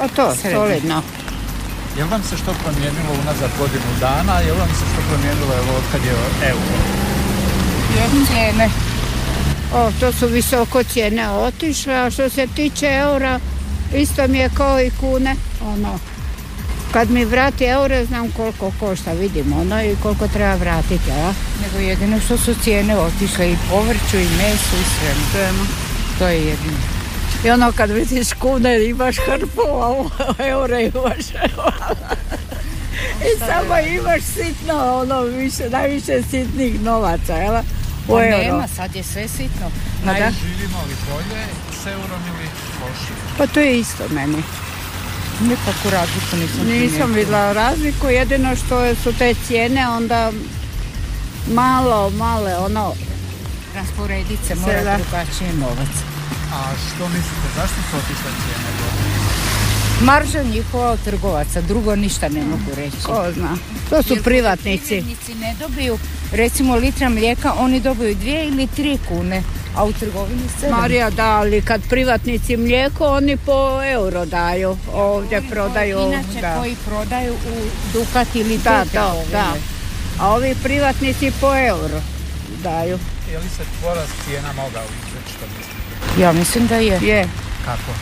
A to, solidno. Jel vam se što promijenilo unazad godinu dana? Jel vam se što promijenilo evo, od kad je euro? cijene. O, to su visoko cijene otišle, a što se tiče eura, isto mi je kao i kune. Ono, kad mi vrati eure, znam koliko košta, vidim ono i koliko treba vratiti, a? Nego jedino što su cijene otišle i povrću i mesu i svemu. To je jedino. I ono kad vidiš kune imaš hrpu, a eure imaš. I samo imaš sitno, ono više, najviše sitnih novaca, jel? U Pa euro. nema, sad je sve sitno. Ma da. Živimo li bolje s eurom ili lošije? Pa to je isto meni. Nikakvu razliku nisam Nisam primijetila. vidjela razliku, jedino što su te cijene onda malo, male, ono, Rasporedit se mora drugačije novac. A što mislite, zašto su otišle cijene gore? Marža njihova od trgovaca, drugo ništa ne mogu reći. ko zna. To su Jer privatnici. poljoprivrednici ne dobiju, recimo litra mlijeka, oni dobiju dvije ili tri kune, a u trgovini sedam. Marija da, ali kad privatnici mlijeko, oni po euro daju, ovdje Ovi prodaju. koji Inače da. koji prodaju u Dukat ili Da, trgovine. da. A ovi privatnici po euro daju. Je li se porast cijena mogao izreći što mislite? Ja mislim da je. Je. Kako?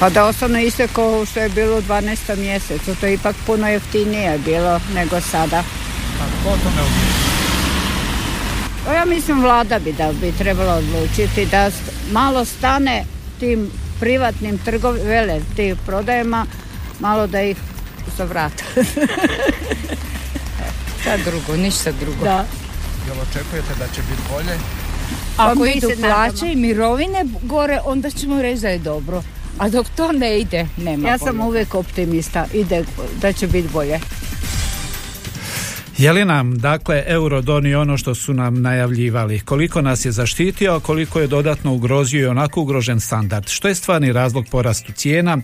Pa da ostane isto kao što je bilo u 12. mjesecu, to je ipak puno jeftinije bilo nego sada. A tko o tome odlučuje? Pa ja mislim vlada bi da bi trebala odlučiti da malo stane tim privatnim trgov, vele, tim prodajama, malo da ih zavrate. Šta drugo, ništa drugo. da. Jel očekujete da će biti bolje? Ako idu plaće i mirovine gore, onda ćemo reći da je dobro. A dok to ne ide, nema Ja sam bolje. uvijek optimista, ide da će biti bolje. Je li nam, dakle, euro donio ono što su nam najavljivali? Koliko nas je zaštitio, a koliko je dodatno ugrozio i onako ugrožen standard? Što je stvarni razlog porastu cijena?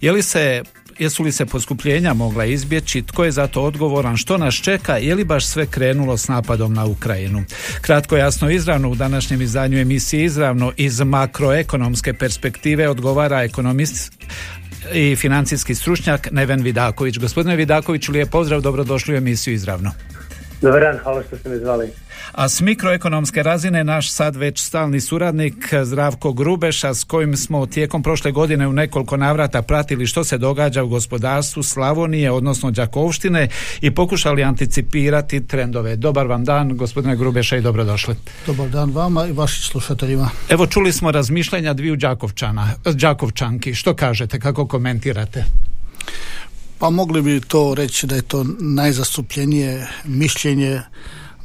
Je li se Jesu li se poskupljenja mogla izbjeći? Tko je za to odgovoran? Što nas čeka? Je li baš sve krenulo s napadom na Ukrajinu? Kratko, jasno, izravno u današnjem izdanju emisije izravno iz makroekonomske perspektive odgovara ekonomist i financijski stručnjak Neven Vidaković. Gospodine Vidaković, lijep pozdrav, dobrodošli u emisiju izravno. Dobar dan, hvala što ste me zvali. A s mikroekonomske razine naš sad već stalni suradnik Zdravko Grubeša s kojim smo tijekom prošle godine u nekoliko navrata pratili što se događa u gospodarstvu Slavonije, odnosno Đakovštine i pokušali anticipirati trendove. Dobar vam dan, gospodine Grubeša i dobrodošli. Dobar dan vama i vašim slušateljima. Evo čuli smo razmišljanja dviju Đakovčana, Đakovčanki. Što kažete, kako komentirate? Pa mogli bi to reći da je to najzastupljenije mišljenje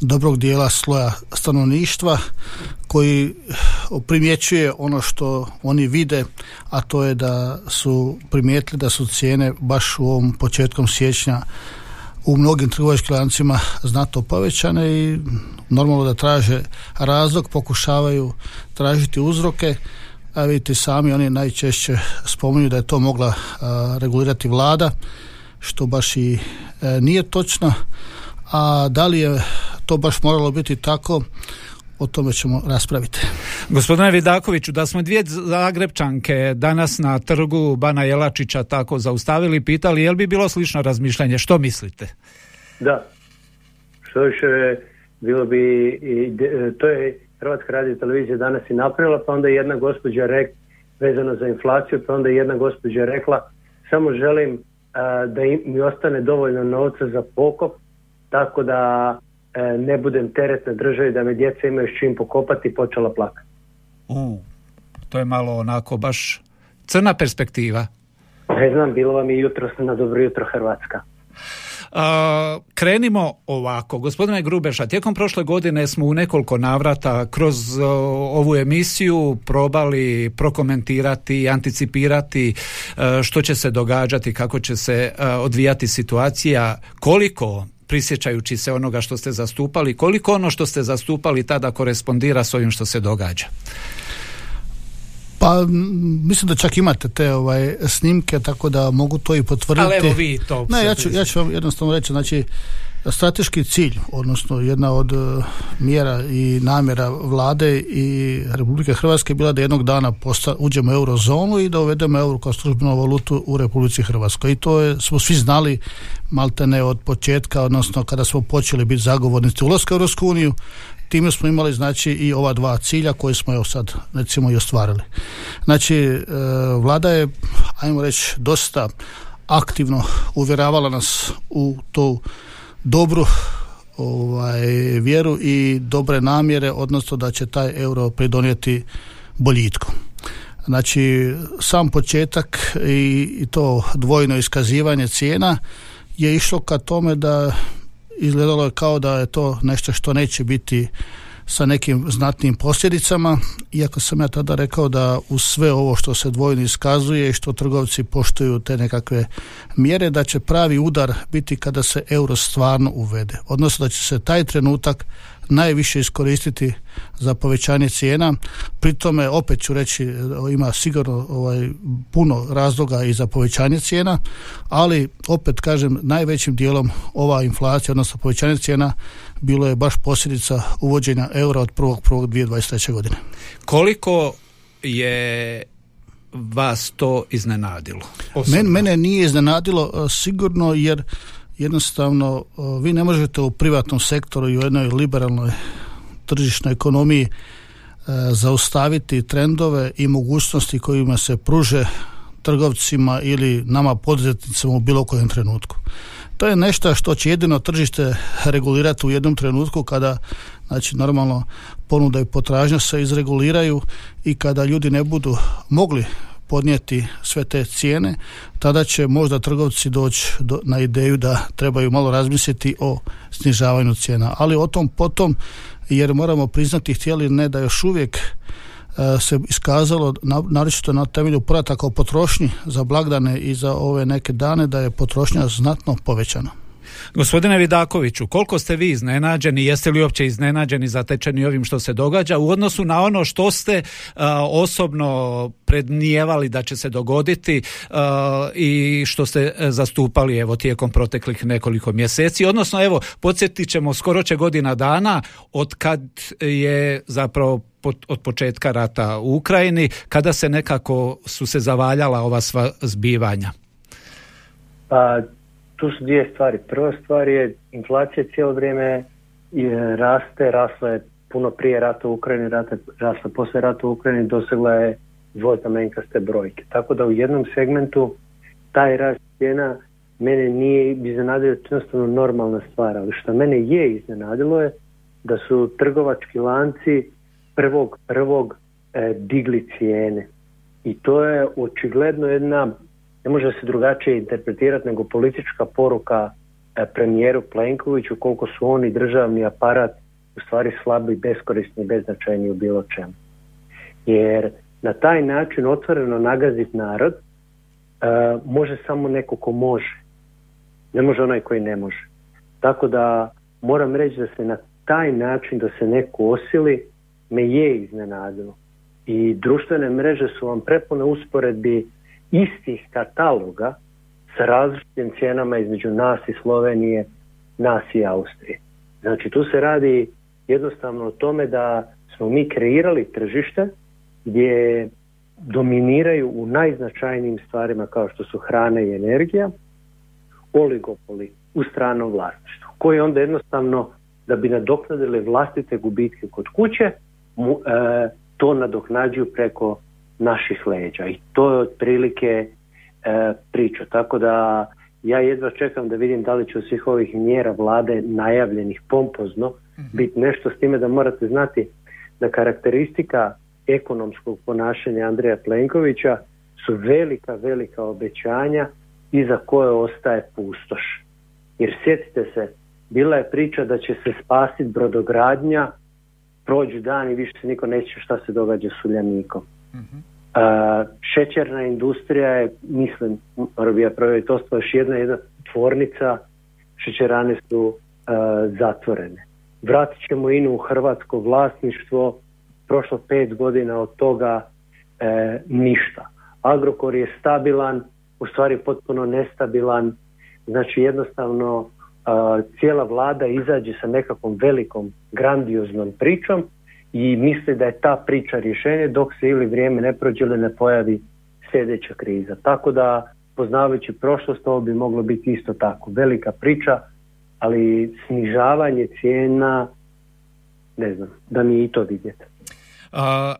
dobrog dijela sloja stanovništva koji primjećuje ono što oni vide, a to je da su primijetili da su cijene baš u ovom početkom siječnja u mnogim trgovačkim lancima znatno povećane i normalno da traže razlog, pokušavaju tražiti uzroke, a vidite sami oni najčešće spominju da je to mogla a, regulirati vlada, što baš i e, nije točno, a da li je to baš moralo biti tako, o tome ćemo raspraviti. Gospodine Vidakoviću, da smo dvije Zagrebčanke danas na trgu Bana Jelačića tako zaustavili, pitali jel bi bilo slično razmišljanje, što mislite? Da, što više bilo bi, i de- to je Hrvatska radio televizija danas i napravila, pa onda je jedna gospođa rek, vezano za inflaciju, pa onda je jedna gospođa rekla, samo želim a, da im, mi ostane dovoljno novca za pokop, tako da e, ne budem teret na državi, da me djeca imaju s čim pokopati, počela plakati. U, to je malo onako baš crna perspektiva. Ne znam, bilo vam je jutro na dobro jutro Hrvatska. Krenimo ovako. Gospodine Grubeša, tijekom prošle godine smo u nekoliko navrata kroz ovu emisiju probali prokomentirati, anticipirati što će se događati, kako će se odvijati situacija, koliko prisjećajući se onoga što ste zastupali, koliko ono što ste zastupali tada korespondira s ovim što se događa? Pa mislim da čak imate te ovaj snimke tako da mogu to i potvrditi. Ali evo vi to. Ne, ja ću, ja ću vam jednostavno reći, znači strateški cilj, odnosno jedna od e, mjera i namjera vlade i Republike Hrvatske je bila da jednog dana posta, uđemo u eurozonu i da uvedemo euro kao službenu valutu u Republici Hrvatskoj. I to je, smo svi znali maltene od početka, odnosno kada smo počeli biti zagovornici ulaska u Europsku uniju, time smo imali znači i ova dva cilja koje smo evo sad recimo i ostvarili. Znači e, vlada je ajmo reći dosta aktivno uvjeravala nas u tu dobru ovaj, vjeru i dobre namjere, odnosno da će taj euro pridonijeti boljitku. Znači, sam početak i, i to dvojno iskazivanje cijena je išlo ka tome da izgledalo je kao da je to nešto što neće biti sa nekim znatnim posljedicama, iako sam ja tada rekao da uz sve ovo što se dvojno iskazuje i što trgovci poštuju te nekakve mjere, da će pravi udar biti kada se euro stvarno uvede. Odnosno da će se taj trenutak najviše iskoristiti za povećanje cijena. Pri tome, opet ću reći, ima sigurno ovaj, puno razloga i za povećanje cijena, ali opet kažem, najvećim dijelom ova inflacija, odnosno povećanje cijena, bilo je baš posljedica uvođenja eura od 1.1.2023. godine. Koliko je vas to iznenadilo? Men, mene nije iznenadilo sigurno jer jednostavno vi ne možete u privatnom sektoru i u jednoj liberalnoj tržišnoj ekonomiji e, zaustaviti trendove i mogućnosti kojima se pruže trgovcima ili nama poduzetnicima u bilo kojem trenutku. To je nešto što će jedino tržište regulirati u jednom trenutku kada znači normalno ponuda i potražnja se izreguliraju i kada ljudi ne budu mogli podnijeti sve te cijene, tada će možda trgovci doći do, na ideju da trebaju malo razmisliti o snižavanju cijena. Ali o tom potom, jer moramo priznati htjeli ne da još uvijek e, se iskazalo, naročito na temelju podataka o potrošnji za blagdane i za ove neke dane, da je potrošnja znatno povećana. Gospodine Vidakoviću, koliko ste vi iznenađeni, jeste li uopće iznenađeni zatečeni ovim što se događa u odnosu na ono što ste osobno prednijevali da će se dogoditi i što ste zastupali evo tijekom proteklih nekoliko mjeseci, odnosno evo podsjetit ćemo skoro će godina dana od kad je zapravo od početka rata u Ukrajini, kada se nekako su se zavaljala ova sva zbivanja? Pa tu su dvije stvari. Prva stvar je inflacija cijelo vrijeme je, raste, rasla je puno prije rata u Ukrajini, rata, rasla poslije rata u Ukrajini, dosegla je dvoznamenkaste brojke. Tako da u jednom segmentu taj rast cijena mene nije iznenadilo, jednostavno normalna stvar, ali što mene je iznenadilo je da su trgovački lanci prvog prvog e, digli cijene. I to je očigledno jedna ne može se drugačije interpretirati nego politička poruka e, premijeru Plenkoviću koliko su oni državni aparat u stvari slabi, beskorisni, beznačajni u bilo čemu. Jer na taj način otvoreno nagaziti narod e, može samo neko ko može. Ne može onaj koji ne može. Tako da moram reći da se na taj način da se neko osili me je iznenadilo. I društvene mreže su vam prepune usporedbi istih kataloga sa različitim cijenama između nas i Slovenije, nas i Austrije. Znači tu se radi jednostavno o tome da smo mi kreirali tržište gdje dominiraju u najznačajnijim stvarima kao što su hrana i energija, oligopoli u stranom vlasništvu, koji onda jednostavno da bi nadoknadili vlastite gubitke kod kuće, e, to nadoknađuju preko naših leđa i to je otprilike e, priča. Tako da ja jedva čekam da vidim da li će u svih ovih mjera vlade najavljenih pompozno mm biti nešto s time da morate znati da karakteristika ekonomskog ponašanja Andreja Plenkovića su velika, velika obećanja iza koje ostaje pustoš. Jer sjetite se, bila je priča da će se spasiti brodogradnja, prođu dan i više se niko neće šta se događa s Uljanikom. Šećerna industrija je, mislim, mora bi ja provjeriti, još jedna, jedna tvornica, šećerane su zatvorene. Vratit ćemo INU u hrvatsko vlasništvo, prošlo pet godina od toga e, ništa. Agrokor je stabilan, u stvari potpuno nestabilan, znači jednostavno cijela vlada izađe sa nekakvom velikom grandioznom pričom i misli da je ta priča rješenje dok se ili vrijeme ne prođe ili ne pojavi sljedeća kriza. Tako da poznavajući prošlost ovo bi moglo biti isto tako. Velika priča, ali snižavanje cijena ne znam, da mi i to vidjeti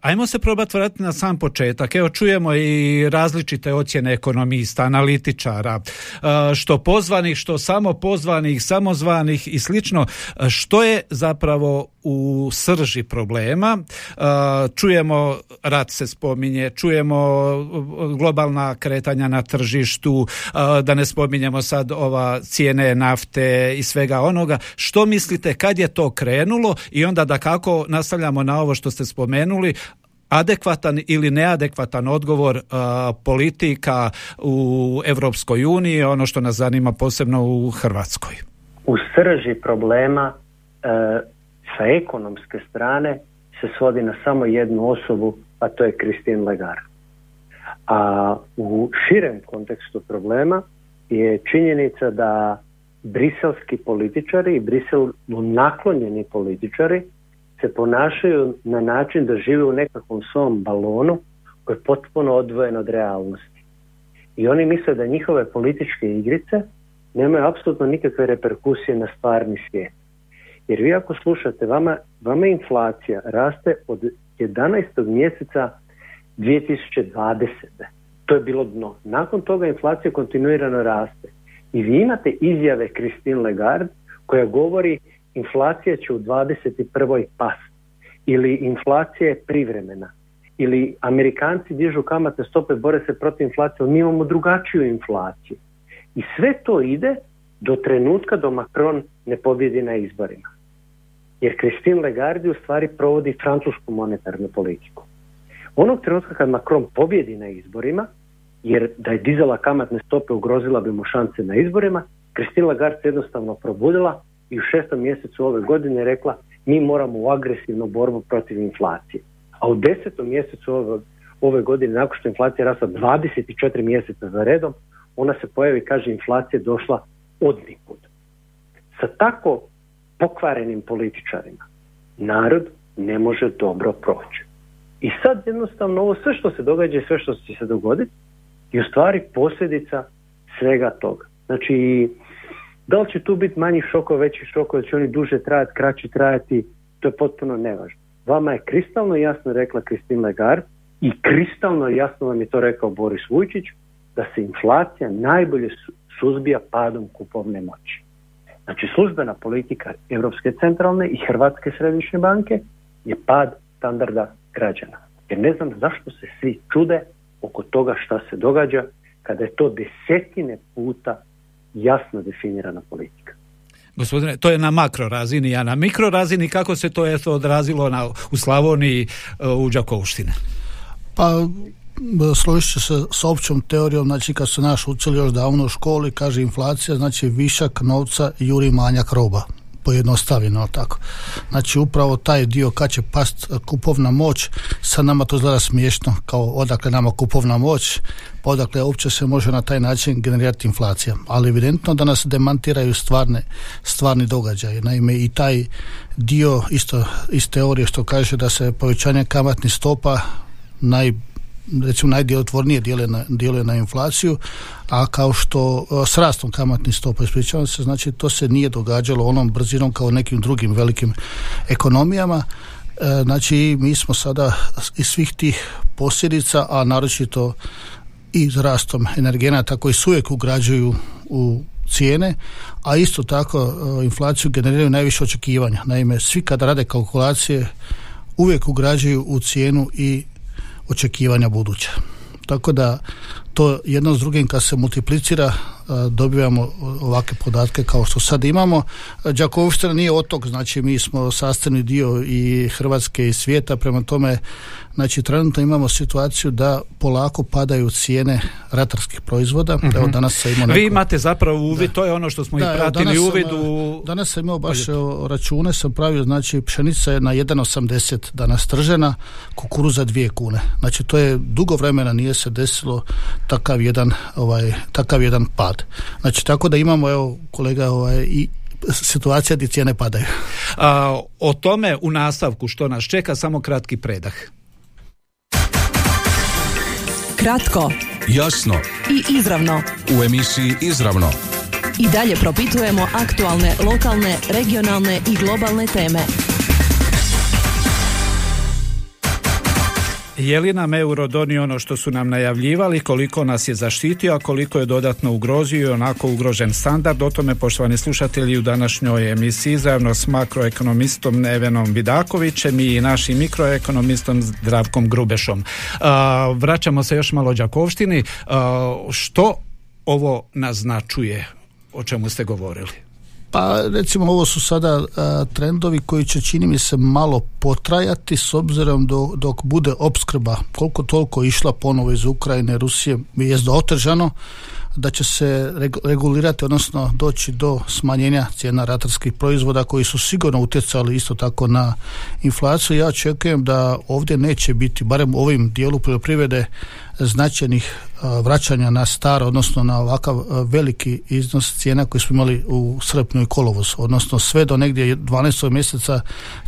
ajmo se probati vratiti na sam početak. Evo čujemo i različite ocjene ekonomista, analitičara, što pozvanih, što samo pozvanih, samozvanih i slično. Što je zapravo u srži problema? Čujemo, rat se spominje, čujemo globalna kretanja na tržištu, da ne spominjemo sad ova cijene nafte i svega onoga. Što mislite kad je to krenulo i onda da kako nastavljamo na ovo što ste spomenuli spomenuli, adekvatan ili neadekvatan odgovor uh, politika u Europskoj uniji, ono što nas zanima posebno u Hrvatskoj. U srži problema uh, sa ekonomske strane se svodi na samo jednu osobu, a to je Christine Lagarde. A u širem kontekstu problema je činjenica da briselski političari i briselu naklonjeni političari se ponašaju na način da žive u nekakvom svom balonu koji je potpuno odvojen od realnosti. I oni misle da njihove političke igrice nemaju apsolutno nikakve reperkusije na stvarni svijet. Jer vi ako slušate, vama, vama inflacija raste od 11. mjeseca 2020. To je bilo dno. Nakon toga inflacija kontinuirano raste. I vi imate izjave Christine Lagarde koja govori inflacija će u 21. pas ili inflacija je privremena ili Amerikanci dižu kamatne stope, bore se protiv inflacije, ali mi imamo drugačiju inflaciju. I sve to ide do trenutka do Macron ne pobjedi na izborima. Jer Christine Lagarde u stvari provodi francusku monetarnu politiku. Onog trenutka kad Macron pobjedi na izborima, jer da je dizala kamatne stope ugrozila bi mu šanse na izborima, Christine Lagarde se jednostavno probudila i u šestom mjesecu ove godine rekla mi moramo u agresivnu borbu protiv inflacije. A u desetom mjesecu ove, ove godine, nakon što inflacija rasla 24 mjeseca za redom, ona se pojavi i kaže inflacija došla od nikud. Sa tako pokvarenim političarima narod ne može dobro proći. I sad jednostavno ovo sve što se događa i sve što će se dogoditi je u stvari posljedica svega toga. Znači da li će tu biti manji šokova, veći šokova, da će oni duže trajati, kraći trajati, to je potpuno nevažno. Vama je kristalno jasno rekla Kristina Lagarde i kristalno jasno vam je to rekao Boris Vujčić da se inflacija najbolje suzbija padom kupovne moći. Znači službena politika Europske centralne i Hrvatske središnje banke je pad standarda građana. Jer ne znam zašto se svi čude oko toga šta se događa kada je to desetine puta jasno definirana politika. Gospodine, to je na makro razini, a na mikro razini kako se to je odrazilo na, u Slavoniji e, u Đakovštine? Pa složit će se s općom teorijom, znači kad se naš učili još davno u školi, kaže inflacija, znači višak novca juri manjak roba pojednostavljeno tako. Znači upravo taj dio kad će past kupovna moć, sa nama to izgleda smiješno, kao odakle nama kupovna moć, pa odakle uopće se može na taj način generirati inflacija. Ali evidentno da nas demantiraju stvarne, stvarni događaji. Naime i taj dio isto iz teorije što kaže da se povećanje kamatnih stopa naj recimo najdjelotvornije djeluje na, djeluje na inflaciju, a kao što e, s rastom kamatnih stopa, ispričavam se, znači to se nije događalo onom brzinom kao nekim drugim velikim ekonomijama. E, znači mi smo sada iz svih tih posljedica, a naročito i s rastom energenata koji se uvijek ugrađuju u cijene, a isto tako e, inflaciju generiraju najviše očekivanja. Naime, svi kada rade kalkulacije uvijek ugrađuju u cijenu i očekivanja buduća. Tako da to jedno s drugim kad se multiplicira dobivamo ovakve podatke kao što sad imamo. Đakovština nije otok, znači mi smo sastavni dio i Hrvatske i svijeta, prema tome Znači, trenutno imamo situaciju da polako padaju cijene ratarskih proizvoda. mm Evo, danas sam imao Vi imate zapravo uvid, to je ono što smo i pratili uvid u... Danas sam imao baš račune, sam pravio, znači, pšenica je na 1,80 danas tržena, kukuruza 2 kune. Znači, to je dugo vremena nije se desilo takav jedan, ovaj, takav jedan pad. Znači, tako da imamo, evo, kolega, ovaj, i situacija gdje cijene padaju. A, o tome u nastavku što nas čeka, samo kratki predah. Kratko, jasno i izravno. U emisiji Izravno. I dalje propitujemo aktualne, lokalne, regionalne i globalne teme. Je li nam euro donio ono što su nam najavljivali, koliko nas je zaštitio, a koliko je dodatno ugrozio i onako ugrožen standard? O tome, poštovani slušatelji, u današnjoj emisiji zajedno s makroekonomistom Nevenom Vidakovićem i našim mikroekonomistom Zdravkom Grubešom. vraćamo se još malo Đakovštini. što ovo naznačuje o čemu ste govorili? Pa recimo ovo su sada trendovi koji će čini mi se malo potrajati s obzirom do, dok bude opskrba koliko toliko išla ponovo iz Ukrajine, Rusije je otežano da će se regulirati, odnosno doći do smanjenja cijena ratarskih proizvoda koji su sigurno utjecali isto tako na inflaciju. Ja očekujem da ovdje neće biti, barem u ovim dijelu poljoprivrede, značajnih vraćanja na staro, odnosno na ovakav veliki iznos cijena koji smo imali u srpnju i kolovozu, odnosno sve do negdje 12. mjeseca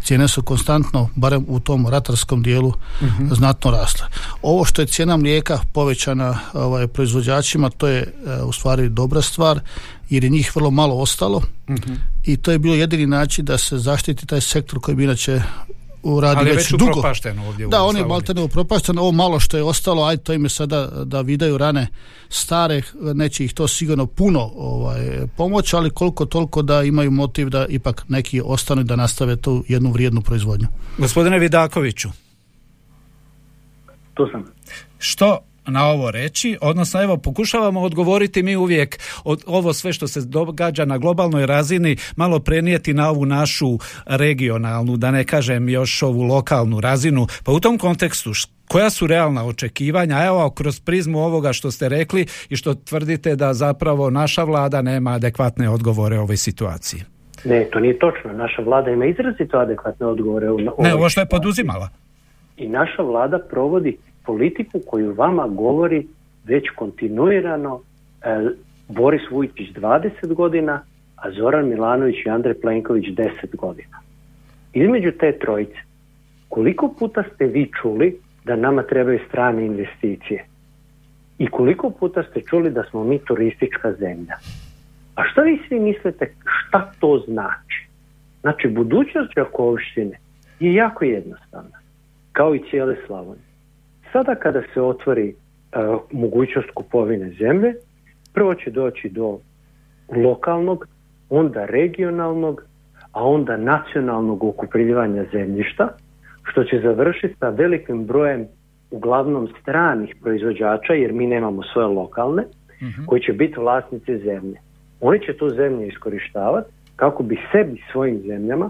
cijene su konstantno, barem u tom ratarskom dijelu, mhm. znatno rasle. Ovo što je cijena mlijeka povećana ovaj, proizvođačima, to je u stvari dobra stvar, jer je njih vrlo malo ostalo mhm. i to je bio jedini način da se zaštiti taj sektor koji bi inače radi Ali već, dugo. ovdje da, on je maltene upropašten, ovo malo što je ostalo, ajde to im je sada da vidaju rane stare, neće ih to sigurno puno ovaj, pomoći, ali koliko toliko da imaju motiv da ipak neki ostanu da nastave tu jednu vrijednu proizvodnju. Gospodine Vidakoviću. Tu sam. Što na ovo reći, odnosno evo pokušavamo odgovoriti mi uvijek od ovo sve što se događa na globalnoj razini malo prenijeti na ovu našu regionalnu, da ne kažem još ovu lokalnu razinu, pa u tom kontekstu koja su realna očekivanja, evo kroz prizmu ovoga što ste rekli i što tvrdite da zapravo naša vlada nema adekvatne odgovore ovoj situaciji. Ne, to nije točno. Naša vlada ima izrazito adekvatne odgovore. U ne, ovo što je poduzimala. I naša vlada provodi politiku koju vama govori već kontinuirano e, Boris Vujčić 20 godina, a Zoran Milanović i Andrej Plenković 10 godina. Između te trojice, koliko puta ste vi čuli da nama trebaju strane investicije? I koliko puta ste čuli da smo mi turistička zemlja? A što vi svi mislite šta to znači? Znači, budućnost Đakovštine je jako jednostavna, kao i cijele Slavonije. Sada kada se otvori e, mogućnost kupovine zemlje, prvo će doći do lokalnog, onda regionalnog, a onda nacionalnog ukupljivanja zemljišta, što će završiti sa velikim brojem uglavnom stranih proizvođača, jer mi nemamo svoje lokalne, mhm. koji će biti vlasnici zemlje. Oni će tu zemlju iskorištavati kako bi sebi svojim zemljama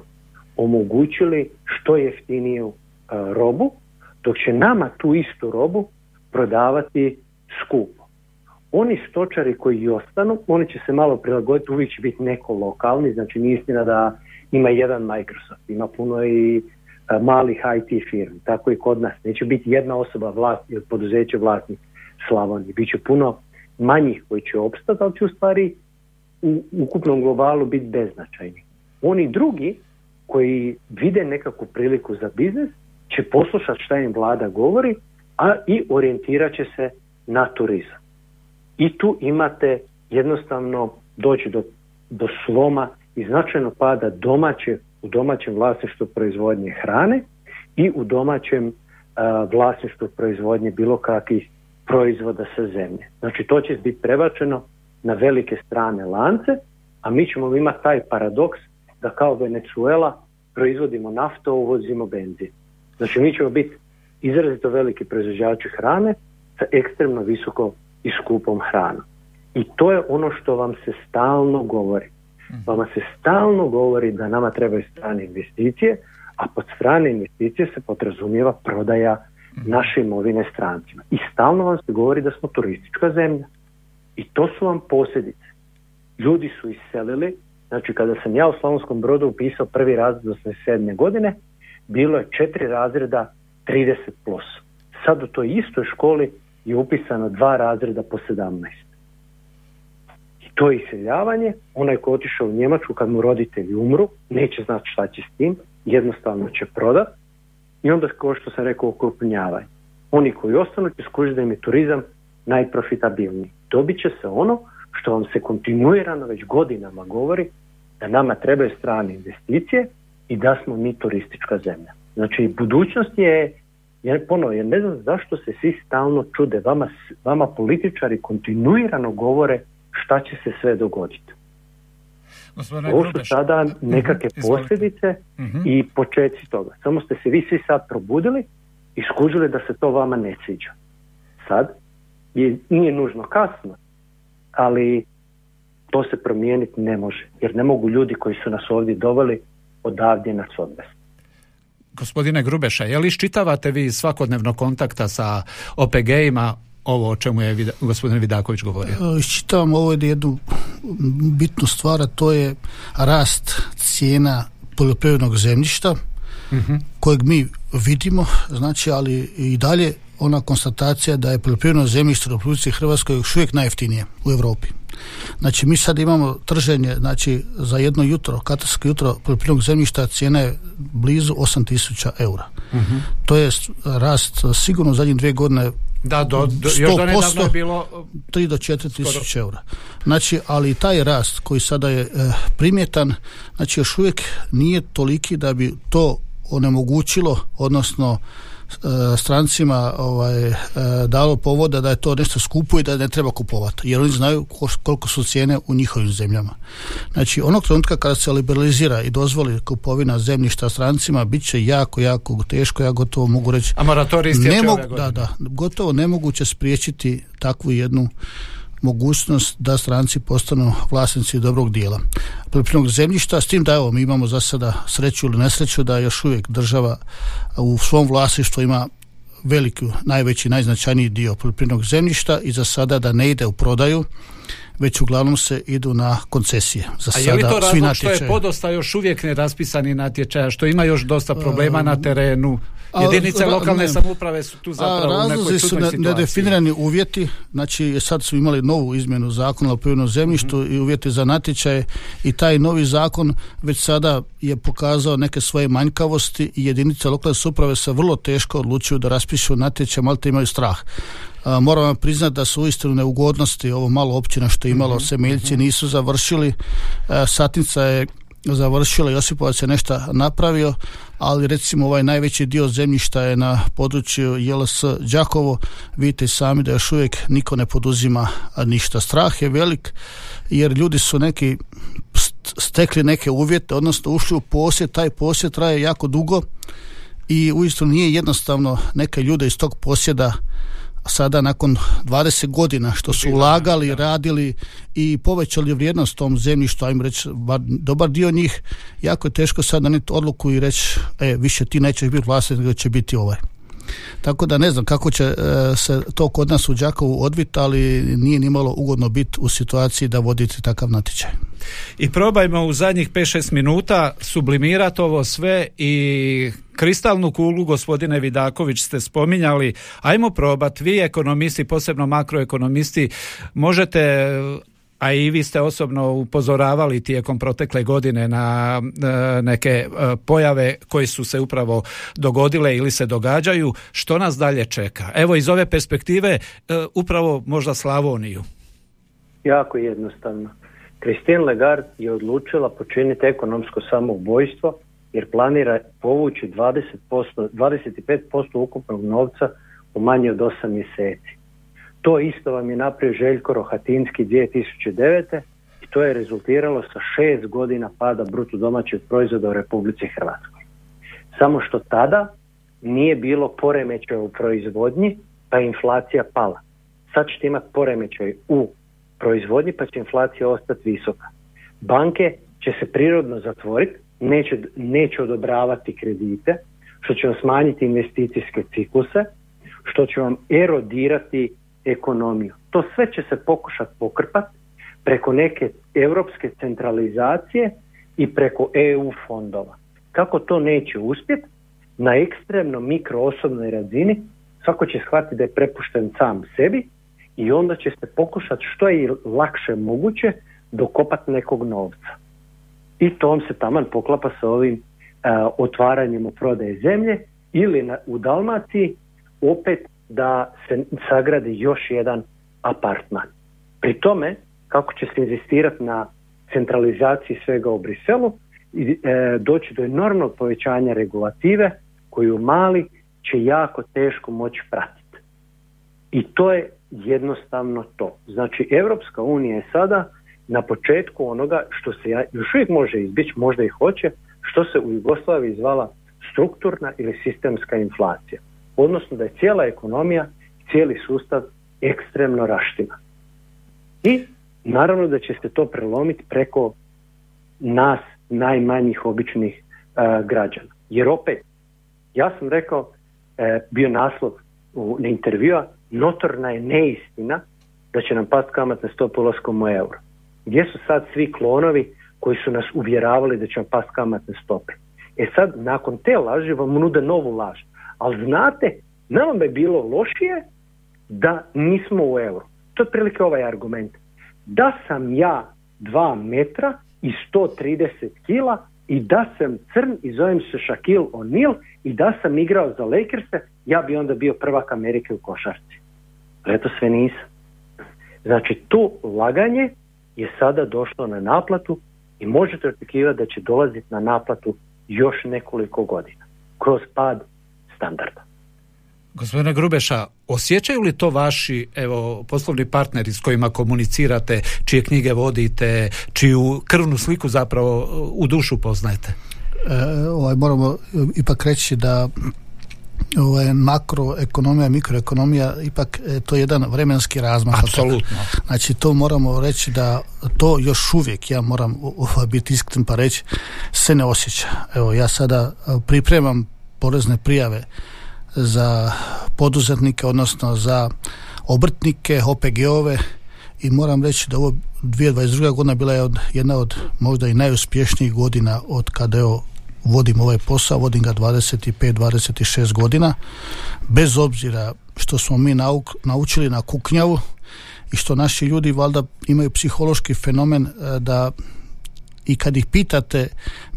omogućili što jeftiniju e, robu, dok će nama tu istu robu prodavati skupo. Oni stočari koji ostanu, oni će se malo prilagoditi, uvijek će biti neko lokalni, znači nije istina da ima jedan Microsoft, ima puno i e, malih IT firmi, tako i kod nas. Neće biti jedna osoba vlast, poduzeće vlasnik Slavonije, bit će puno manjih koji će opstati, ali će u stvari u ukupnom globalu biti beznačajni. Oni drugi koji vide nekakvu priliku za biznis, će poslušati šta im vlada govori, a i orijentirat će se na turizam. I tu imate jednostavno doći do, do sloma i značajno pada domaće, u domaćem vlasništvu proizvodnje hrane i u domaćem vlasništvu proizvodnje bilo kakvih proizvoda sa zemlje. Znači to će biti prebačeno na velike strane lance, a mi ćemo imati taj paradoks da kao Venezuela proizvodimo naftu, uvozimo benzin. Znači mi ćemo biti izrazito veliki proizvođači hrane sa ekstremno visoko i skupom hranom. I to je ono što vam se stalno govori. Vama se stalno govori da nama trebaju strane investicije, a pod strane investicije se podrazumijeva prodaja naše imovine strancima. I stalno vam se govori da smo turistička zemlja. I to su vam posljedice. Ljudi su iselili, znači kada sam ja u Slavonskom brodu upisao prvi razred 87. godine, bilo je četiri razreda 30 plus. Sad u toj istoj školi je upisano dva razreda po 17. I to je iseljavanje. Onaj ko otišao u Njemačku kad mu roditelji umru, neće znati šta će s tim, jednostavno će prodat i onda kao što sam rekao okrupnjavanje. Oni koji ostanu će skužiti da im je turizam najprofitabilniji. Dobit će se ono što vam se kontinuirano već godinama govori da nama trebaju strane investicije i da smo mi turistička zemlja. Znači budućnost je jer ponovo, jer ne znam zašto se svi stalno čude, vama, vama političari kontinuirano govore šta će se sve dogoditi. Ovo su sada mhm, nekakve posljedice mhm. i početci toga. Samo ste se vi svi sad probudili i skužili da se to vama ne sviđa. Sad je, nije nužno kasno, ali to se promijeniti ne može. Jer ne mogu ljudi koji su nas ovdje doveli odavdje nas odvesti. Gospodine Grubeša, je li iščitavate vi svakodnevno kontakta sa OPG-ima ovo o čemu je gospodin Vidaković govorio? E, iščitavam ovo jednu bitnu stvar, a to je rast cijena poljoprivrednog zemljišta uh kojeg mi vidimo, znači ali i dalje ona konstatacija da je poljoprivredno zemljište u Republici Hrvatskoj još uvijek najjeftinije u Europi. Znači mi sad imamo trženje znači za jedno jutro, katarsko jutro poljoprivrednog zemljišta cijena je blizu 8000 eura. uh To je rast sigurno u zadnjih dvije godine da, do, do, još do je bilo 3 do 4 tisuće eura. Znači, ali taj rast koji sada je e, primjetan, znači još uvijek nije toliki da bi to onemogućilo, odnosno E, strancima ovaj, e, dalo povoda da je to nešto skupo i da ne treba kupovati jer oni znaju koliko su cijene u njihovim zemljama. Znači onog trenutka kada se liberalizira i dozvoli kupovina zemljišta strancima bit će jako, jako teško, ja gotovo mogu reći A moratorij ne mogu, da, da, gotovo nemoguće spriječiti takvu jednu mogućnost da stranci postanu vlasnici dobrog dijela poljoprivrednog zemljišta, s tim da evo mi imamo za sada sreću ili nesreću da još uvijek država u svom vlasništvu ima veliki, najveći, najznačajniji dio poljoprivrednog zemljišta i za sada da ne ide u prodaju već uglavnom se idu na koncesije. Za A je li to razlog što je podosta još uvijek neraspisani natječaja, što ima još dosta problema na terenu? Jedinice lokalne samouprave su tu zapravo a, razlozi su nedefinirani uvjeti, znači sad su imali novu izmjenu zakona o poljoprivrednom zemljištu mm i uvjeti za natječaje i taj novi zakon već sada je pokazao neke svoje manjkavosti i jedinice lokalne samouprave se vrlo teško odlučuju da raspišu natječaj, malo imaju strah. A, moram vam priznati da su uistinu neugodnosti ovo malo općina što je imalo mm Semeljci mhm. nisu završili. A, Satnica je završila, Josipovac je nešto napravio, ali recimo ovaj najveći dio zemljišta je na području JLS Đakovo, vidite sami da još uvijek niko ne poduzima ništa. Strah je velik jer ljudi su neki stekli neke uvjete, odnosno ušli u posjed, taj posjed traje jako dugo i uistinu nije jednostavno neke ljude iz tog posjeda sada nakon 20 godina što su ulagali, radili i povećali vrijednost tom zemljištu, ajmo reći, dobar dio njih, jako je teško sad donijeti odluku i reći, e, više ti nećeš biti vlasnik, nego će biti ovaj. Tako da ne znam kako će e, se to kod nas u Đakovu odviti, ali nije ni malo ugodno biti u situaciji da vodite takav natječaj. I probajmo u zadnjih 5-6 minuta sublimirati ovo sve i kristalnu kuglu gospodine Vidaković ste spominjali, ajmo probati, vi ekonomisti, posebno makroekonomisti, možete a i vi ste osobno upozoravali tijekom protekle godine na e, neke e, pojave koje su se upravo dogodile ili se događaju, što nas dalje čeka? Evo iz ove perspektive e, upravo možda Slavoniju. Jako jednostavno. Christine Lagarde je odlučila počiniti ekonomsko samoubojstvo jer planira povući 20%, 25% ukupnog novca u manje od 8 mjeseci. To isto vam je napravio Željko Rohatinski 2009. i to je rezultiralo sa šest godina pada bruto domaćeg proizvoda u Republici Hrvatskoj. Samo što tada nije bilo poremećaja u proizvodnji, pa je inflacija pala. Sad ćete imati poremećaj u proizvodnji pa će inflacija ostati visoka. Banke će se prirodno zatvoriti, neće, neće odobravati kredite, što će vam smanjiti investicijske cikluse, što će vam erodirati ekonomiju. To sve će se pokušati pokrpati preko neke europske centralizacije i preko EU fondova. Kako to neće uspjeti? Na ekstremno mikroosobnoj razini svako će shvatiti da je prepušten sam sebi i onda će se pokušati što je lakše moguće dokopati nekog novca. I to on se taman poklapa sa ovim uh, otvaranjem u prodaje zemlje ili na, u Dalmaciji opet da se sagradi još jedan apartman. Pri tome, kako će se inzistirati na centralizaciji svega u Briselu, i, e, doći do enormnog povećanja regulative koju mali će jako teško moći pratiti. I to je jednostavno to. Znači, Europska unija je sada na početku onoga što se još uvijek može izbjeći, možda i hoće, što se u Jugoslaviji zvala strukturna ili sistemska inflacija. Odnosno da je cijela ekonomija, cijeli sustav ekstremno raštima. I naravno da će se to prelomiti preko nas najmanjih običnih uh, građana. Jer opet, ja sam rekao, uh, bio naslov u, na intervjua, notorna je neistina da će nam past kamatne stope ulaskom u euro. Gdje su sad svi klonovi koji su nas uvjeravali da će vam past kamatne stope? E sad, nakon te laži vam nude novu laž. Ali znate, nama bi bilo lošije da nismo u euro. To je prilike ovaj argument. Da sam ja dva metra i 130 kila i da sam crn i zovem se Shaquille O'Neal i da sam igrao za Lakers ja bi onda bio prvak Amerike u košarci. Ali to sve nisam. Znači, to laganje je sada došlo na naplatu i možete očekivati da će dolaziti na naplatu još nekoliko godina kroz pad standarda. Gospodine Grubeša, osjećaju li to vaši evo, poslovni partneri s kojima komunicirate, čije knjige vodite, čiju krvnu sliku zapravo u dušu poznajete? E, ovaj, moramo ipak reći da ovaj, makroekonomija, mikroekonomija, ipak e, to je jedan vremenski razmah. Apsolutno. Znači to moramo reći da to još uvijek, ja moram ovaj, biti iskren pa reći, se ne osjeća. Evo ja sada pripremam porezne prijave za poduzetnike, odnosno za obrtnike, OPG-ove i moram reći da ovo 2022. godina bila je od, jedna od možda i najuspješnijih godina od kada je vodim ovaj posao, vodim ga 25-26 godina, bez obzira što smo mi nauk, naučili na kuknjavu i što naši ljudi valjda imaju psihološki fenomen e, da i kad ih pitate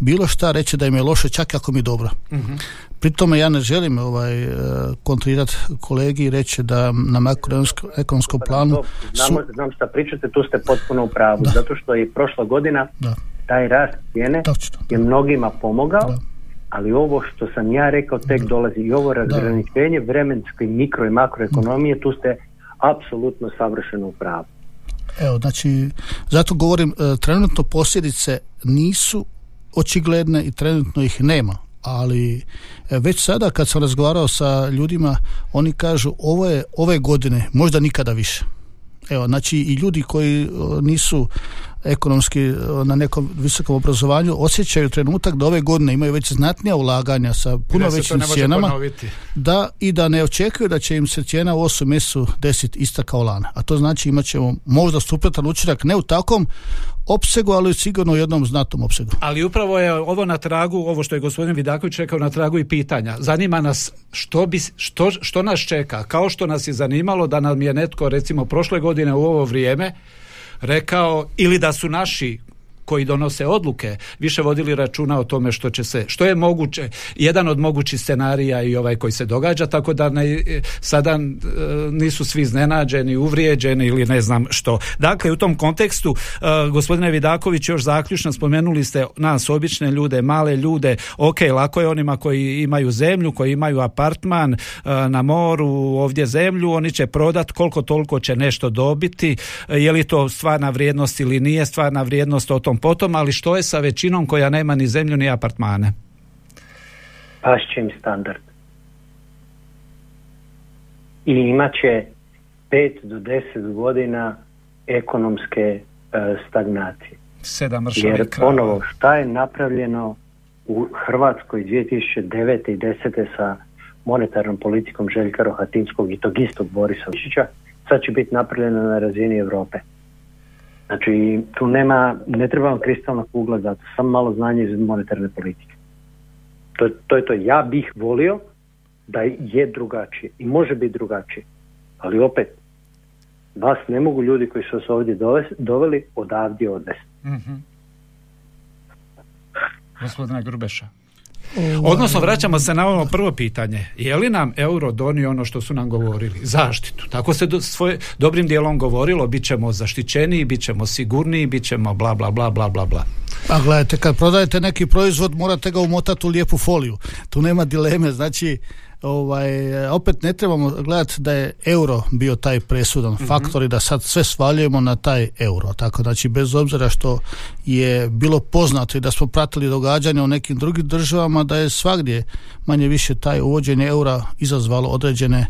bilo šta reći da im je loše čak ako mi je dobro. Mm Pri tome ja ne želim ovaj, e, kontrirati kolegi i reći da na makroekonomskom planu... Znam, znam šta pričate, tu ste potpuno u pravu, da. zato što je prošla godina da. Taj rast cijene je mnogima pomogao, ali ovo što sam ja rekao tek dolazi i ovo razgraničenje vremenske mikro i makroekonomije, tu ste apsolutno savršeno u pravu. Evo, znači, zato govorim, e, trenutno posljedice nisu očigledne i trenutno ih nema ali e, već sada kad sam razgovarao sa ljudima oni kažu ovo je ove godine možda nikada više. Evo znači i ljudi koji nisu ekonomski na nekom visokom obrazovanju osjećaju trenutak da ove godine imaju već znatnija ulaganja sa puno većim cijenama da i da ne očekuju da će im se cijena u 8 mjesecu desiti ista kao lana. A to znači imat ćemo možda suprotan učinak ne u takvom opsegu, ali sigurno u jednom znatnom opsegu. Ali upravo je ovo na tragu, ovo što je gospodin Vidaković rekao na tragu i pitanja. Zanima nas što, bi, što, što nas čeka, kao što nas je zanimalo da nam je netko recimo prošle godine u ovo vrijeme rekao ili da su naši koji donose odluke više vodili računa o tome što će se, što je moguće, jedan od mogućih scenarija i ovaj koji se događa, tako da ne, sada e, nisu svi iznenađeni, uvrijeđeni ili ne znam što. Dakle, u tom kontekstu, e, gospodine Vidaković, još zaključno spomenuli ste nas, obične ljude, male ljude, ok, lako je onima koji imaju zemlju, koji imaju apartman e, na moru, ovdje zemlju, oni će prodat koliko toliko će nešto dobiti, je li to stvarna vrijednost ili nije stvarna vrijednost, o tom potom, ali što je sa većinom koja nema ni zemlju ni apartmane? Pašće im standard. I imat će 5 do 10 godina ekonomske e, stagnacije. Sedam Jer ponovo šta je napravljeno u Hrvatskoj 2009. i 10. sa monetarnom politikom Željka Rohatinskog i tog istog Borisa Višića, sad će biti napravljeno na razini Europe. Znači, tu nema, ne treba vam kristalna kugla zato, samo malo znanje iz monetarne politike. To, to je to. Ja bih volio da je drugačije i može biti drugačije. Ali opet, vas ne mogu ljudi koji su vas ovdje doveli odavdje odvesti. Mm-hmm. Gospodina Grubeša. Odnosno, vraćamo se na ono prvo pitanje. Je li nam euro donio ono što su nam govorili? Zaštitu. Tako se do, svoj, dobrim dijelom govorilo, bit ćemo zaštićeniji, bit ćemo sigurniji, bit ćemo bla bla bla bla bla bla. A gledajte, kad prodajete neki proizvod morate ga umotati u lijepu foliju. Tu nema dileme, znači ovaj, opet ne trebamo gledati da je euro bio taj presudan mm faktor i da sad sve svaljujemo na taj euro. Tako znači bez obzira što je bilo poznato i da smo pratili događanja u nekim drugim državama da je svagdje manje više taj uvođenje eura izazvalo određene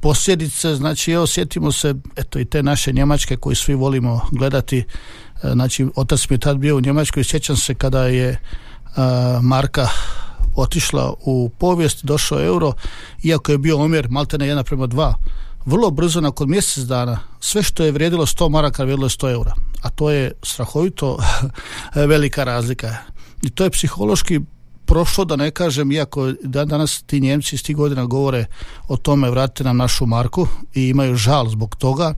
posljedice, znači evo sjetimo se eto i te naše Njemačke koji svi volimo gledati. E, znači otac mi je tad bio u Njemačkoj. Sjećam se kada je e, marka otišla u povijest, došao euro, iako je bio omjer maltene jedna prema dva, vrlo brzo nakon mjesec dana sve što je vrijedilo 100 maraka vrijedilo je 100 eura. A to je strahovito velika razlika. I to je psihološki prošlo, da ne kažem, iako da danas ti Njemci iz tih godina govore o tome vratite nam našu marku i imaju žal zbog toga,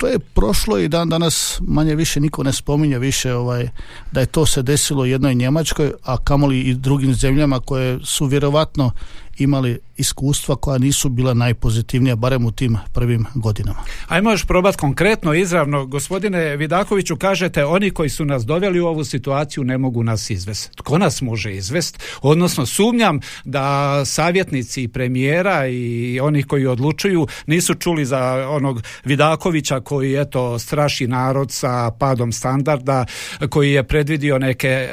to je prošlo i dan danas manje više niko ne spominje više ovaj da je to se desilo jednoj Njemačkoj, a kamoli i drugim zemljama koje su vjerovatno imali iskustva koja nisu bila najpozitivnija, barem u tim prvim godinama. Ajmo još probati konkretno, izravno. Gospodine Vidakoviću, kažete, oni koji su nas doveli u ovu situaciju ne mogu nas izvesti. Tko nas može izvesti? Odnosno, sumnjam da savjetnici premijera i oni koji odlučuju nisu čuli za onog Vidakovića koji, eto, straši narod sa padom standarda, koji je predvidio neke e,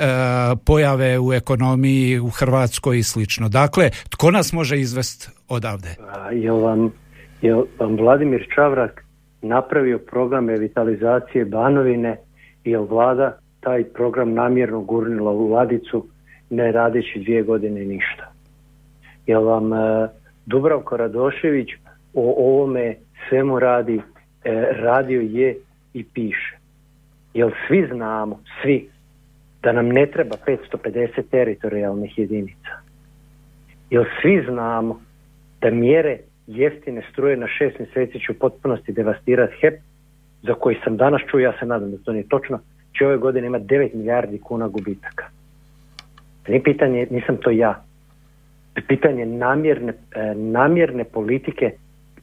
pojave u ekonomiji u Hrvatskoj i slično. Dakle, tko nas može izvesti odavde? A, jel, vam, vam Vladimir Čavrak napravio program revitalizacije Banovine i jel vlada taj program namjerno gurnila u ladicu ne radeći dvije godine ništa? Jel vam e, Dubravko Radošević o ovome svemu radi, e, radio je i piše? Jel svi znamo, svi, da nam ne treba 550 teritorijalnih jedinica? Jer svi znamo da mjere jeftine struje na šest mjeseci će u potpunosti devastirati HEP, za koji sam danas čuo, ja se nadam da to nije točno, će ove godine imati 9 milijardi kuna gubitaka. Nije pitanje, nisam to ja. Pitanje namjerne, e, namjerne politike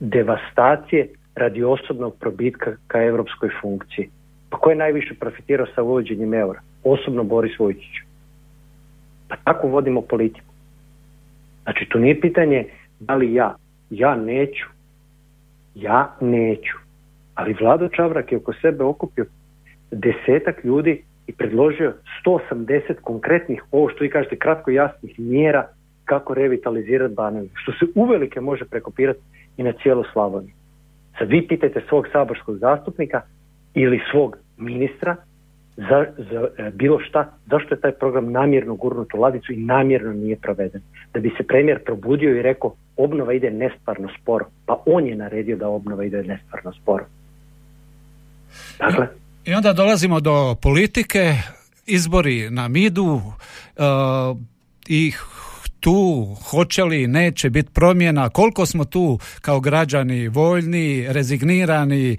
devastacije radi osobnog probitka ka europskoj funkciji. Pa ko je najviše profitirao sa uvođenjem eura? Osobno Boris Vojčić. Pa tako vodimo politiku. Znači, to nije pitanje da li ja. Ja neću. Ja neću. Ali Vlado Čavrak je oko sebe okupio desetak ljudi i predložio 180 konkretnih, ovo što vi kažete, kratko jasnih mjera kako revitalizirati Banovinu, što se uvelike može prekopirati i na cijelu Slavoniju. Sad vi pitajte svog saborskog zastupnika ili svog ministra za, za e, bilo šta, zašto je taj program namjerno gurnut u ladicu i namjerno nije proveden. Da bi se premijer probudio i rekao obnova ide nestvarno sporo. Pa on je naredio da obnova ide nestvarno sporo. Dakle. I onda dolazimo do politike, izbori na midu uh, i tu hoće li neće biti promjena, koliko smo tu kao građani voljni, rezignirani, e,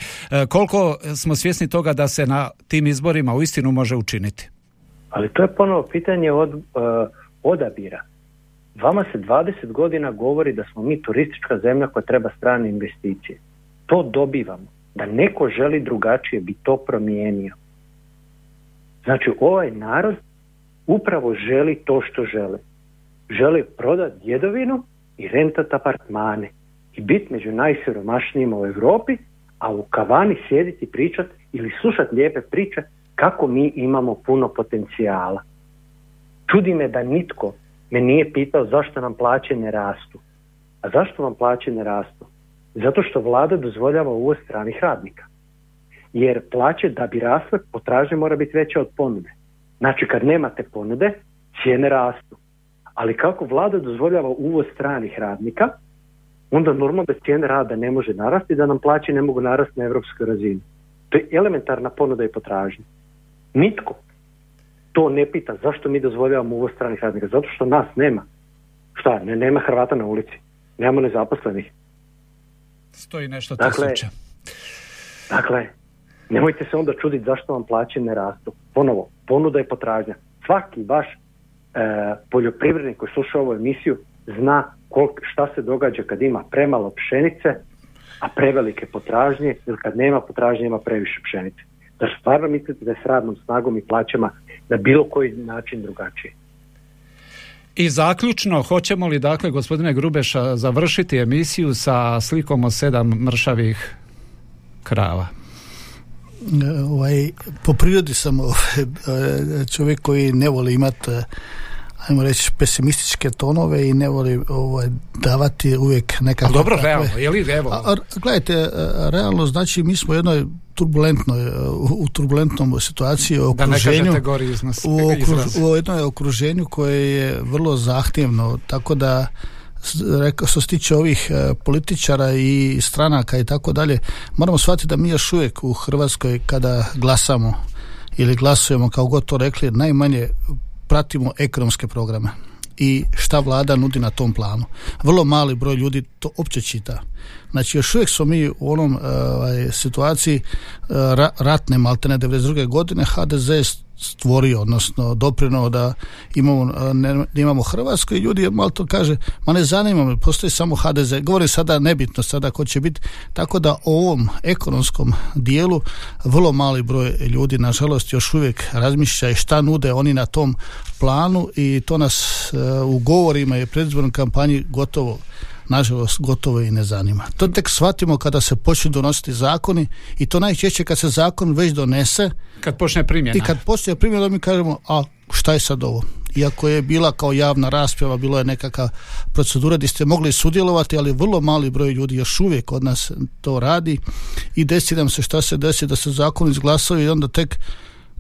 koliko smo svjesni toga da se na tim izborima uistinu može učiniti? Ali to je ponovo pitanje od uh, odabira. Vama se 20 godina govori da smo mi turistička zemlja koja treba strane investicije. To dobivamo. Da neko želi drugačije bi to promijenio. Znači ovaj narod upravo želi to što žele žele prodati djedovinu i rentat apartmane i biti među najsiromašnijima u Europi, a u kavani sjediti pričat ili slušati lijepe priče kako mi imamo puno potencijala. Čudi me da nitko me nije pitao zašto nam plaće ne rastu. A zašto vam plaće ne rastu? Zato što vlada dozvoljava uvoz stranih radnika. jer plaće da bi rasle potražnja mora biti veća od ponude. Znači kad nemate ponude, cijene rastu. Ali kako vlada dozvoljava uvoz stranih radnika, onda normalno da cijene rada ne može narasti, da nam plaće ne mogu narasti na europskoj razini. To je elementarna ponuda i potražnja. Nitko to ne pita zašto mi dozvoljavamo uvoz stranih radnika. Zato što nas nema. Šta, ne, nema Hrvata na ulici. Nemamo nezaposlenih. Stoji nešto dakle, tisuća. Dakle, nemojte se onda čuditi zašto vam plaće ne rastu. Ponovo, ponuda i potražnja. Svaki vaš poljoprivrednik koji sluša ovu emisiju zna kolik, šta se događa kad ima premalo pšenice, a prevelike potražnje, ili kad nema potražnje ima previše pšenice. Da stvarno mislite da je s radnom snagom i plaćama na bilo koji način drugačije. I zaključno, hoćemo li dakle gospodine Grubeša završiti emisiju sa slikom o sedam mršavih krava? Ovaj, po prirodi sam ovaj, čovjek koji ne voli imati ajmo reći pesimističke tonove i ne voli ovaj, davati uvijek nekakve... Dobro, realno, je li evo? A, gledajte, realno znači mi smo u jednoj turbulentnoj, u turbulentnom situaciji u okruženju, u, u jednoj okruženju koje je vrlo zahtjevno, tako da što se tiče ovih e, političara i stranaka i tako dalje, moramo shvatiti da mi još uvijek u Hrvatskoj kada glasamo ili glasujemo kao god to rekli, najmanje pratimo ekonomske programe i šta vlada nudi na tom planu. Vrlo mali broj ljudi to opće čita. Znači još uvijek smo mi u onom ovaj, situaciji uh, ratne maltene 92. godine HDZ stvorio, odnosno doprinuo da imamo, ne, imamo Hrvatsku i ljudi malo to kaže, ma ne zanima me, postoji samo HDZ. Govori sada nebitno sada ko će biti, tako da o ovom ekonomskom dijelu vrlo mali broj ljudi nažalost još uvijek razmišlja i šta nude oni na tom planu i to nas u govorima i predizbornoj kampanji gotovo nažalost gotovo i ne zanima. To tek shvatimo kada se počnu donositi zakoni i to najčešće kad se zakon već donese kad počne primjena i kad počne primjena mi kažemo a šta je sad ovo iako je bila kao javna rasprava, bilo je nekakva procedura gdje ste mogli sudjelovati, ali vrlo mali broj ljudi još uvijek od nas to radi i desi nam se šta se desi da se zakon izglasaju i onda tek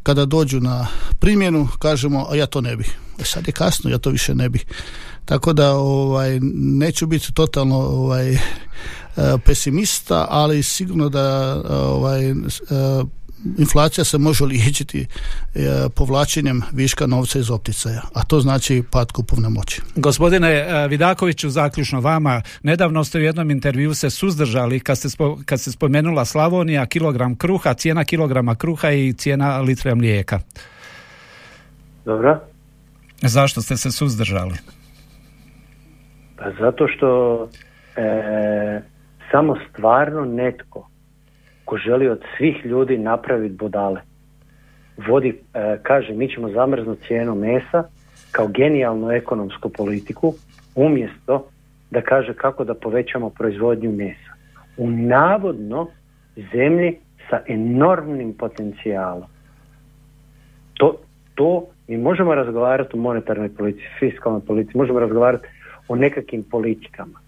kada dođu na primjenu kažemo, a ja to ne bih. E sad je kasno, ja to više ne bih. Tako da ovaj neću biti totalno ovaj e, pesimista, ali sigurno da ovaj e, inflacija se može liječiti e, povlačenjem viška novca iz opticaja, a to znači pad kupovne moći. Gospodine Vidakoviću, zaključno vama, nedavno ste u jednom intervju se suzdržali kad ste, kad ste spomenula Slavonija, kilogram kruha, cijena kilograma kruha i cijena litre mlijeka. Dobro. Zašto ste se suzdržali? Pa zato što e, samo stvarno netko ko želi od svih ljudi napraviti budale vodi, e, kaže mi ćemo zamrznuti cijenu mesa kao genijalnu ekonomsku politiku umjesto da kaže kako da povećamo proizvodnju mesa. U navodno zemlji sa enormnim potencijalom. To, to mi možemo razgovarati o monetarnoj politici, fiskalnoj politici, možemo razgovarati o nekakvim politikama.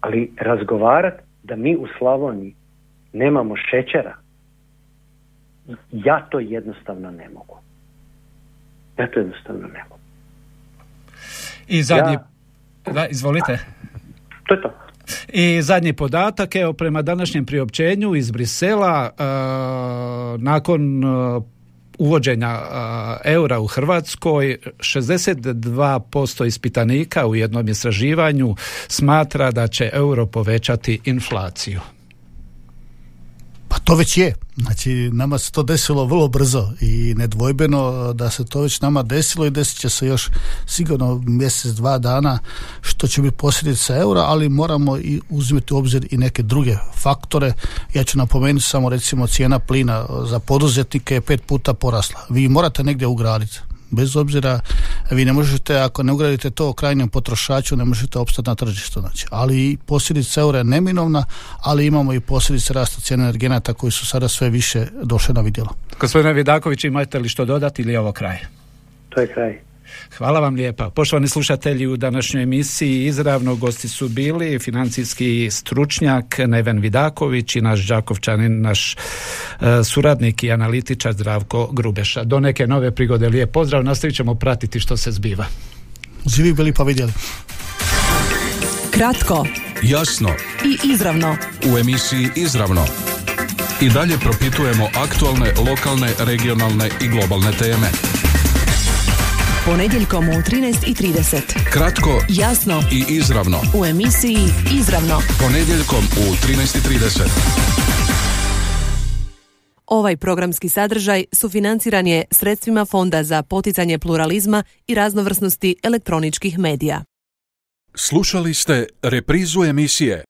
Ali razgovarati da mi u Slavoniji nemamo šećera, ja to jednostavno ne mogu. Ja to jednostavno ne mogu. I zadnji... Da, izvolite. To je to. I zadnji podatak, evo prema današnjem priopćenju iz Brisela, uh, nakon uh, uvođenja eura u Hrvatskoj 62% ispitanika u jednom istraživanju smatra da će euro povećati inflaciju. To već je. Znači, nama se to desilo vrlo brzo i nedvojbeno da se to već nama desilo i desit će se još sigurno mjesec, dva dana što će biti posljedica eura, ali moramo i uzimati u obzir i neke druge faktore. Ja ću napomenuti samo recimo cijena plina za poduzetnike je pet puta porasla. Vi morate negdje ugraditi bez obzira vi ne možete ako ne ugradite to krajnjem potrošaču ne možete opstati na tržištu znači. ali posljedica eura je neminovna ali imamo i posljedice rasta cijene energenata koji su sada sve više došle na vidjelo Gospodine Vidaković imate li što dodati ili je ovo kraj? To je kraj Hvala vam lijepa. Poštovani slušatelji u današnjoj emisiji izravno gosti su bili financijski stručnjak Neven Vidaković i naš Đakovčanin, naš e, suradnik i analitičar Zdravko Grubeša. Do neke nove prigode lijep pozdrav, nastavit ćemo pratiti što se zbiva. Živi bili pa vidjeli. Kratko Jasno i izravno. u emisiji Izravno. I dalje propitujemo aktualne, lokalne, regionalne i globalne teme. Ponedjeljkom u 13.30. Kratko Jasno i izravno. u emisiji Izravno. Ponedjeljkom u 13.30. Ovaj programski sadržaj sufinanciran je sredstvima Fonda za poticanje pluralizma i raznovrsnosti elektroničkih medija. Slušali ste reprizu emisije